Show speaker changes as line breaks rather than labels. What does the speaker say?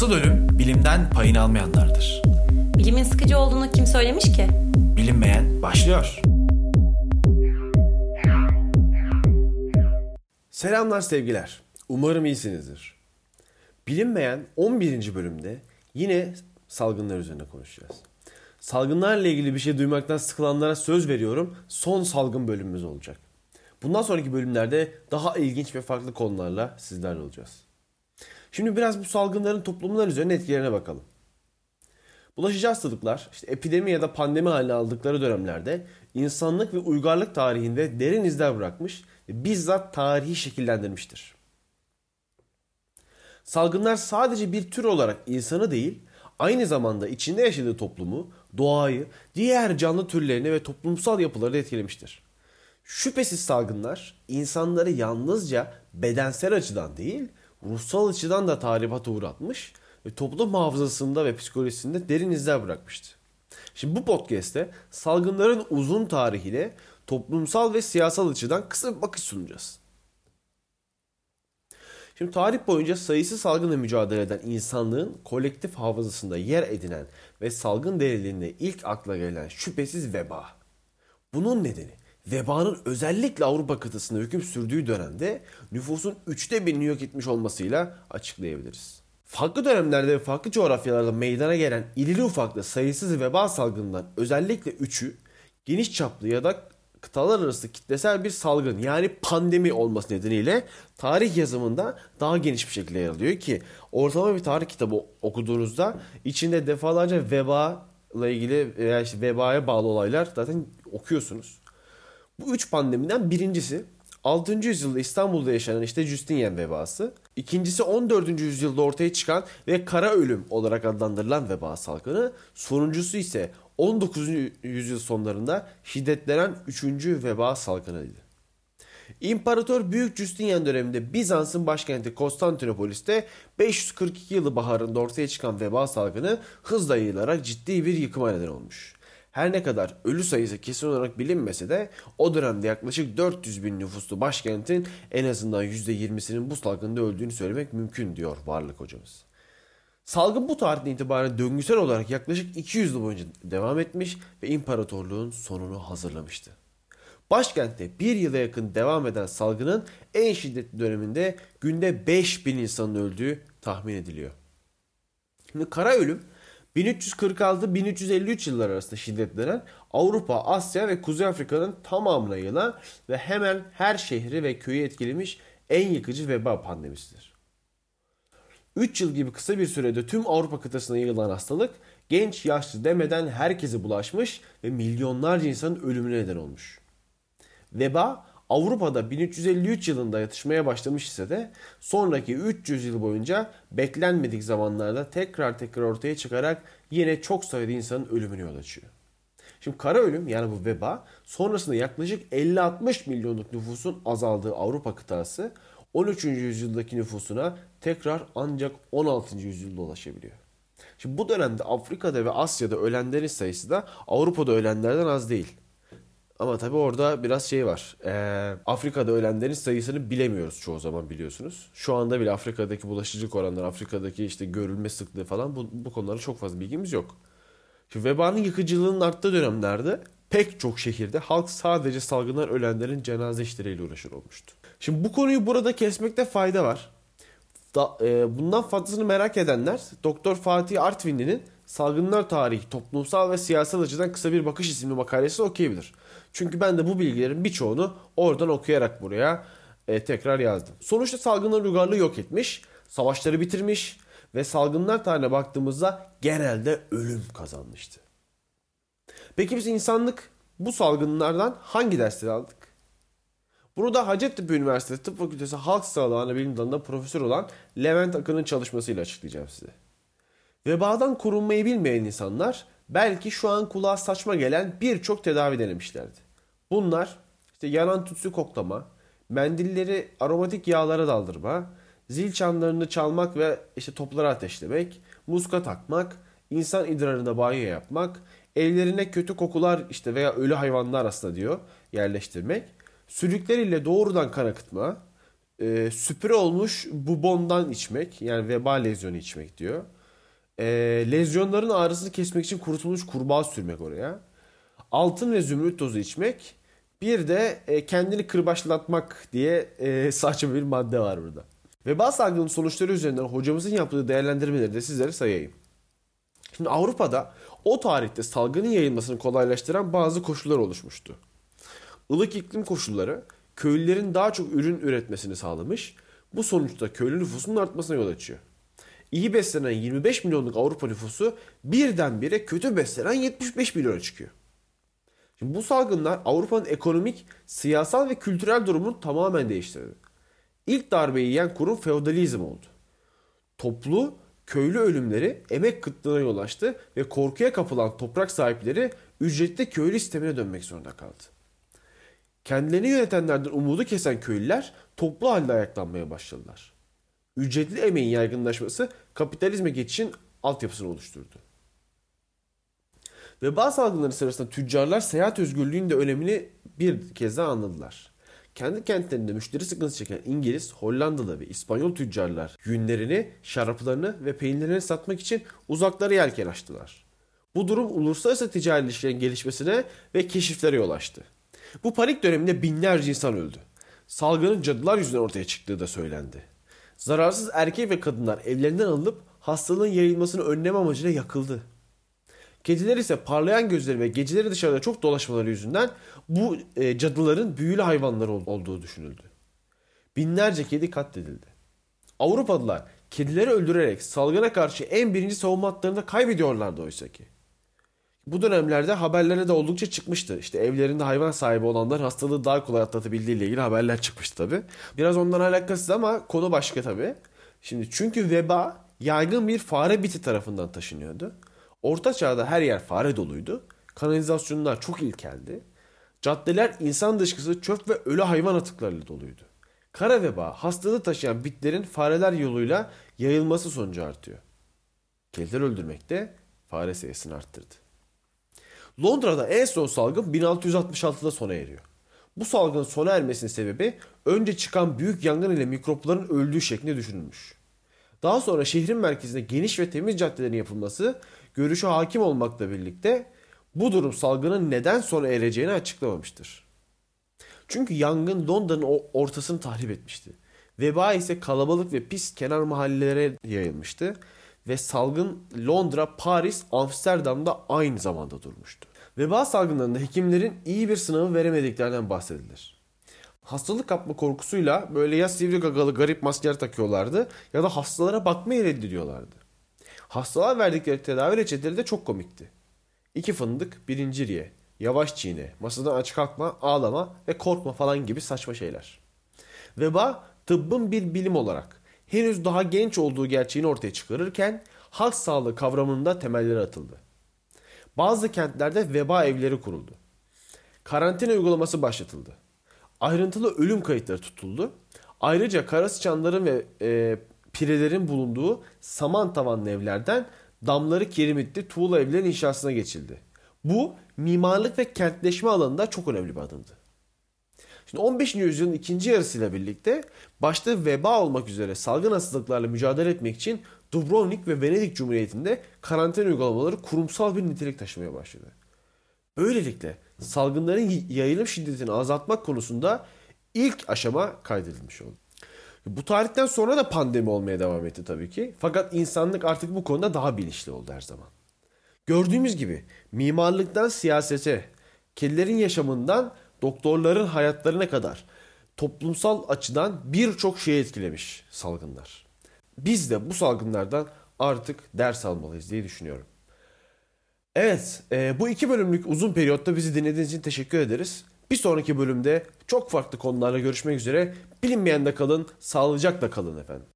Asıl ölüm bilimden payını almayanlardır.
Bilimin sıkıcı olduğunu kim söylemiş ki?
Bilinmeyen başlıyor.
Selamlar sevgiler. Umarım iyisinizdir. Bilinmeyen 11. bölümde yine salgınlar üzerine konuşacağız. Salgınlarla ilgili bir şey duymaktan sıkılanlara söz veriyorum. Son salgın bölümümüz olacak. Bundan sonraki bölümlerde daha ilginç ve farklı konularla sizlerle olacağız. Şimdi biraz bu salgınların toplumlar üzerine etkilerine bakalım. Bulaşıcı hastalıklar işte epidemi ya da pandemi haline aldıkları dönemlerde insanlık ve uygarlık tarihinde derin izler bırakmış ve bizzat tarihi şekillendirmiştir. Salgınlar sadece bir tür olarak insanı değil, aynı zamanda içinde yaşadığı toplumu, doğayı, diğer canlı türlerini ve toplumsal yapıları da etkilemiştir. Şüphesiz salgınlar insanları yalnızca bedensel açıdan değil, ruhsal açıdan da tahribata uğratmış ve toplum hafızasında ve psikolojisinde derin izler bırakmıştı. Şimdi bu podcast'te salgınların uzun tarihiyle toplumsal ve siyasal açıdan kısa bir bakış sunacağız. Şimdi tarih boyunca sayısız salgınla mücadele eden insanlığın kolektif hafızasında yer edinen ve salgın deliliğinde ilk akla gelen şüphesiz veba. Bunun nedeni vebanın özellikle Avrupa kıtasında hüküm sürdüğü dönemde nüfusun üçte birini yok etmiş olmasıyla açıklayabiliriz. Farklı dönemlerde ve farklı coğrafyalarda meydana gelen irili ufaklı sayısız veba salgınından özellikle üçü geniş çaplı ya da kıtalar arası kitlesel bir salgın yani pandemi olması nedeniyle tarih yazımında daha geniş bir şekilde yer alıyor ki ortalama bir tarih kitabı okuduğunuzda içinde defalarca veba ile ilgili veya işte vebaya bağlı olaylar zaten okuyorsunuz. Bu üç pandemiden birincisi 6. yüzyılda İstanbul'da yaşanan işte Justinian vebası. İkincisi 14. yüzyılda ortaya çıkan ve kara ölüm olarak adlandırılan veba salgını. Sonuncusu ise 19. yüzyıl sonlarında şiddetlenen 3. veba salgınıydı. İmparator Büyük Justinian döneminde Bizans'ın başkenti Konstantinopolis'te 542 yılı baharında ortaya çıkan veba salgını hızla yayılarak ciddi bir yıkıma neden olmuş. Her ne kadar ölü sayısı kesin olarak bilinmese de o dönemde yaklaşık 400 bin nüfuslu başkentin en azından %20'sinin bu salgında öldüğünü söylemek mümkün diyor Varlık hocamız. Salgın bu tarihten itibaren döngüsel olarak yaklaşık 200 yıl boyunca devam etmiş ve imparatorluğun sonunu hazırlamıştı. Başkentte bir yıla yakın devam eden salgının en şiddetli döneminde günde 5000 insanın öldüğü tahmin ediliyor. Şimdi kara ölüm 1346-1353 yıllar arasında şiddetlenen Avrupa, Asya ve Kuzey Afrika'nın tamamına yayılan ve hemen her şehri ve köyü etkilemiş en yıkıcı veba pandemisidir. 3 yıl gibi kısa bir sürede tüm Avrupa kıtasına yayılan hastalık genç yaşlı demeden herkese bulaşmış ve milyonlarca insanın ölümüne neden olmuş. Veba Avrupa'da 1353 yılında yatışmaya başlamış ise de sonraki 300 yıl boyunca beklenmedik zamanlarda tekrar tekrar ortaya çıkarak yine çok sayıda insanın ölümüne yol açıyor. Şimdi kara ölüm yani bu veba sonrasında yaklaşık 50-60 milyonluk nüfusun azaldığı Avrupa kıtası 13. yüzyıldaki nüfusuna tekrar ancak 16. yüzyılda ulaşabiliyor. Şimdi bu dönemde Afrika'da ve Asya'da ölenlerin sayısı da Avrupa'da ölenlerden az değil. Ama tabi orada biraz şey var. Ee, Afrika'da ölenlerin sayısını bilemiyoruz çoğu zaman biliyorsunuz. Şu anda bile Afrika'daki bulaşıcılık oranları, Afrika'daki işte görülme sıklığı falan bu, bu konulara çok fazla bilgimiz yok. Şimdi vebanın yıkıcılığının arttığı dönemlerde pek çok şehirde halk sadece salgından ölenlerin cenaze işleriyle uğraşır olmuştu. Şimdi bu konuyu burada kesmekte fayda var. Da, e, bundan fazlasını merak edenler Doktor Fatih Artvinli'nin Salgınlar Tarihi Toplumsal ve Siyasal Açıdan Kısa Bir Bakış isimli makalesi okuyabilir. Çünkü ben de bu bilgilerin birçoğunu oradan okuyarak buraya e, tekrar yazdım. Sonuçta salgınlar uygarlığı yok etmiş, savaşları bitirmiş ve salgınlar tarihine baktığımızda genelde ölüm kazanmıştı. Peki biz insanlık bu salgınlardan hangi dersleri aldık? Bunu da Hacettepe Üniversitesi Tıp Fakültesi Halk Sağlığı Anabilim Dalı'nda profesör olan Levent Akın'ın çalışmasıyla açıklayacağım size. Vebadan korunmayı bilmeyen insanlar belki şu an kulağa saçma gelen birçok tedavi denemişlerdi. Bunlar işte yanan tütsü koklama, mendilleri aromatik yağlara daldırma, zil çanlarını çalmak ve işte topları ateşlemek, muska takmak, insan idrarında banyo yapmak, ellerine kötü kokular işte veya ölü hayvanlar aslında diyor yerleştirmek, sülükleriyle doğrudan kan akıtma, e, süpüre olmuş bubondan içmek yani veba lezyonu içmek diyor. E, lezyonların ağrısını kesmek için kurutulmuş kurbağa sürmek oraya. Altın ve zümrüt tozu içmek. Bir de e, kendini kırbaçlatmak diye e, saçma bir madde var burada. Veba salgının sonuçları üzerinden hocamızın yaptığı değerlendirmeleri de sizlere sayayım. Şimdi Avrupa'da o tarihte salgının yayılmasını kolaylaştıran bazı koşullar oluşmuştu. Ilık iklim koşulları köylülerin daha çok ürün üretmesini sağlamış. Bu sonuçta köylü nüfusunun artmasına yol açıyor. İyi beslenen 25 milyonluk Avrupa nüfusu birdenbire kötü beslenen 75 milyona çıkıyor. Şimdi bu salgınlar Avrupa'nın ekonomik, siyasal ve kültürel durumunu tamamen değiştirdi. İlk darbeyi yiyen kurum feodalizm oldu. Toplu, köylü ölümleri emek kıtlığına yol açtı ve korkuya kapılan toprak sahipleri ücretli köylü sistemine dönmek zorunda kaldı. Kendilerini yönetenlerden umudu kesen köylüler toplu halde ayaklanmaya başladılar. Ücretli emeğin yaygınlaşması kapitalizme geçişin altyapısını oluşturdu. Veba salgınları sırasında tüccarlar seyahat özgürlüğünün de önemini bir kez daha anladılar. Kendi kentlerinde müşteri sıkıntısı çeken İngiliz, Hollandalı ve İspanyol tüccarlar yünlerini, şaraplarını ve peynirlerini satmak için uzaklara yelken açtılar. Bu durum uluslararası ticari ilişkilerin gelişmesine ve keşiflere yol açtı. Bu panik döneminde binlerce insan öldü. Salgının cadılar yüzünden ortaya çıktığı da söylendi. Zararsız erkek ve kadınlar evlerinden alınıp hastalığın yayılmasını önleme amacıyla yakıldı. Kediler ise parlayan gözleri ve geceleri dışarıda çok dolaşmaları yüzünden bu e, cadıların büyülü hayvanlar ol- olduğu düşünüldü. Binlerce kedi katledildi. Avrupalılar kedileri öldürerek salgına karşı en birinci savunma hatlarında kaybediyorlardı oysa ki. Bu dönemlerde haberlere de oldukça çıkmıştı. İşte evlerinde hayvan sahibi olanlar hastalığı daha kolay atlatabildiği ile ilgili haberler çıkmıştı tabi. Biraz ondan alakasız ama konu başka tabi. Şimdi çünkü veba yaygın bir fare biti tarafından taşınıyordu. Orta çağda her yer fare doluydu. Kanalizasyonlar çok ilkeldi. Caddeler insan dışkısı, çöp ve ölü hayvan atıklarıyla doluydu. Kara veba hastalığı taşıyan bitlerin fareler yoluyla yayılması sonucu artıyor. Kediler öldürmek de fare sayısını arttırdı. Londra'da en son salgın 1666'da sona eriyor. Bu salgının sona ermesinin sebebi önce çıkan büyük yangın ile mikropların öldüğü şeklinde düşünülmüş. Daha sonra şehrin merkezinde geniş ve temiz caddelerin yapılması görüşe hakim olmakla birlikte bu durum salgının neden sona ereceğini açıklamamıştır. Çünkü yangın Londra'nın ortasını tahrip etmişti. Veba ise kalabalık ve pis kenar mahallelere yayılmıştı ve salgın Londra, Paris, Amsterdam'da aynı zamanda durmuştu. Veba salgınlarında hekimlerin iyi bir sınavı veremediklerinden bahsedilir. Hastalık kapma korkusuyla böyle ya sivri gagalı garip maskeler takıyorlardı ya da hastalara bakmayı reddediyorlardı. Hastalar verdikleri tedavi reçeteleri de çok komikti. İki fındık, bir inciriye, yavaş çiğne, masadan aç kalkma, ağlama ve korkma falan gibi saçma şeyler. Veba tıbbın bir bilim olarak henüz daha genç olduğu gerçeğini ortaya çıkarırken halk sağlığı kavramında temelleri atıldı. Bazı kentlerde veba evleri kuruldu. Karantina uygulaması başlatıldı. Ayrıntılı ölüm kayıtları tutuldu. Ayrıca kara sıçanların ve e, pirelerin bulunduğu saman tavanlı evlerden damları kirimitli tuğla evlerin inşasına geçildi. Bu mimarlık ve kentleşme alanında çok önemli bir adımdı. Şimdi 15. yüzyılın ikinci yarısıyla birlikte başta veba olmak üzere salgın hastalıklarla mücadele etmek için Dubrovnik ve Venedik Cumhuriyeti'nde karantina uygulamaları kurumsal bir nitelik taşımaya başladı. Böylelikle salgınların yayılım şiddetini azaltmak konusunda ilk aşama kaydedilmiş oldu. Bu tarihten sonra da pandemi olmaya devam etti tabii ki. Fakat insanlık artık bu konuda daha bilinçli oldu her zaman. Gördüğümüz gibi mimarlıktan siyasete, kedilerin yaşamından doktorların hayatlarına kadar toplumsal açıdan birçok şeyi etkilemiş salgınlar. Biz de bu salgınlardan artık ders almalıyız diye düşünüyorum. Evet, e, bu iki bölümlük uzun periyotta bizi dinlediğiniz için teşekkür ederiz. Bir sonraki bölümde çok farklı konularla görüşmek üzere. Bilinmeyende kalın, sağlıcakla kalın efendim.